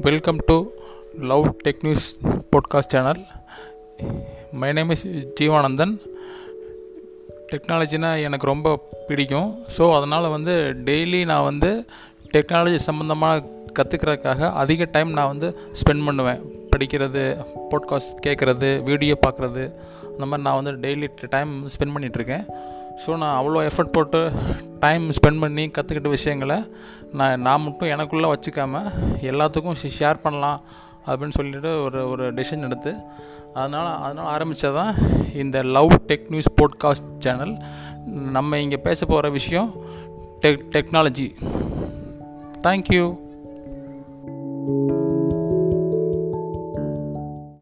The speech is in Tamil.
Welcome to love tech news podcast channel my name is Jeevanandhan டெக்னாலஜினா எனக்கு ரொம்ப பிடிக்கும். ஸோ அதனால் வந்து டெய்லி நான் வந்து டெக்னாலஜி சம்மந்தமாக கற்றுக்கிறதுக்காக அதிக டைம் நான் வந்து ஸ்பெண்ட் பண்ணுவேன். படிக்கிறது பாட்காஸ்ட் கேட்குறது வீடியோ பார்க்குறது அந்த மாதிரி நான் வந்து டெய்லி டைம் ஸ்பெண்ட் பண்ணிகிட்ருக்கேன் ஸோ நான் அவ்வளோ எஃபர்ட் போட்டு டைம் ஸ்பெண்ட் பண்ணி கற்றுக்கிட்ட விஷயங்களை நான் நான் மட்டும் எனக்குள்ளே வச்சுக்காம எல்லாத்துக்கும் ஷேர் பண்ணலாம் அப்படின்னு சொல்லிட்டு ஒரு ஒரு டெசிஷன் எடுத்து அதனால் அதனால் ஆரம்பித்தது தான் இந்த love tech news podcast channel நம்ம இங்கே பேச போகிற விஷயம் டெக் டெக்னாலஜி தேங்க்யூ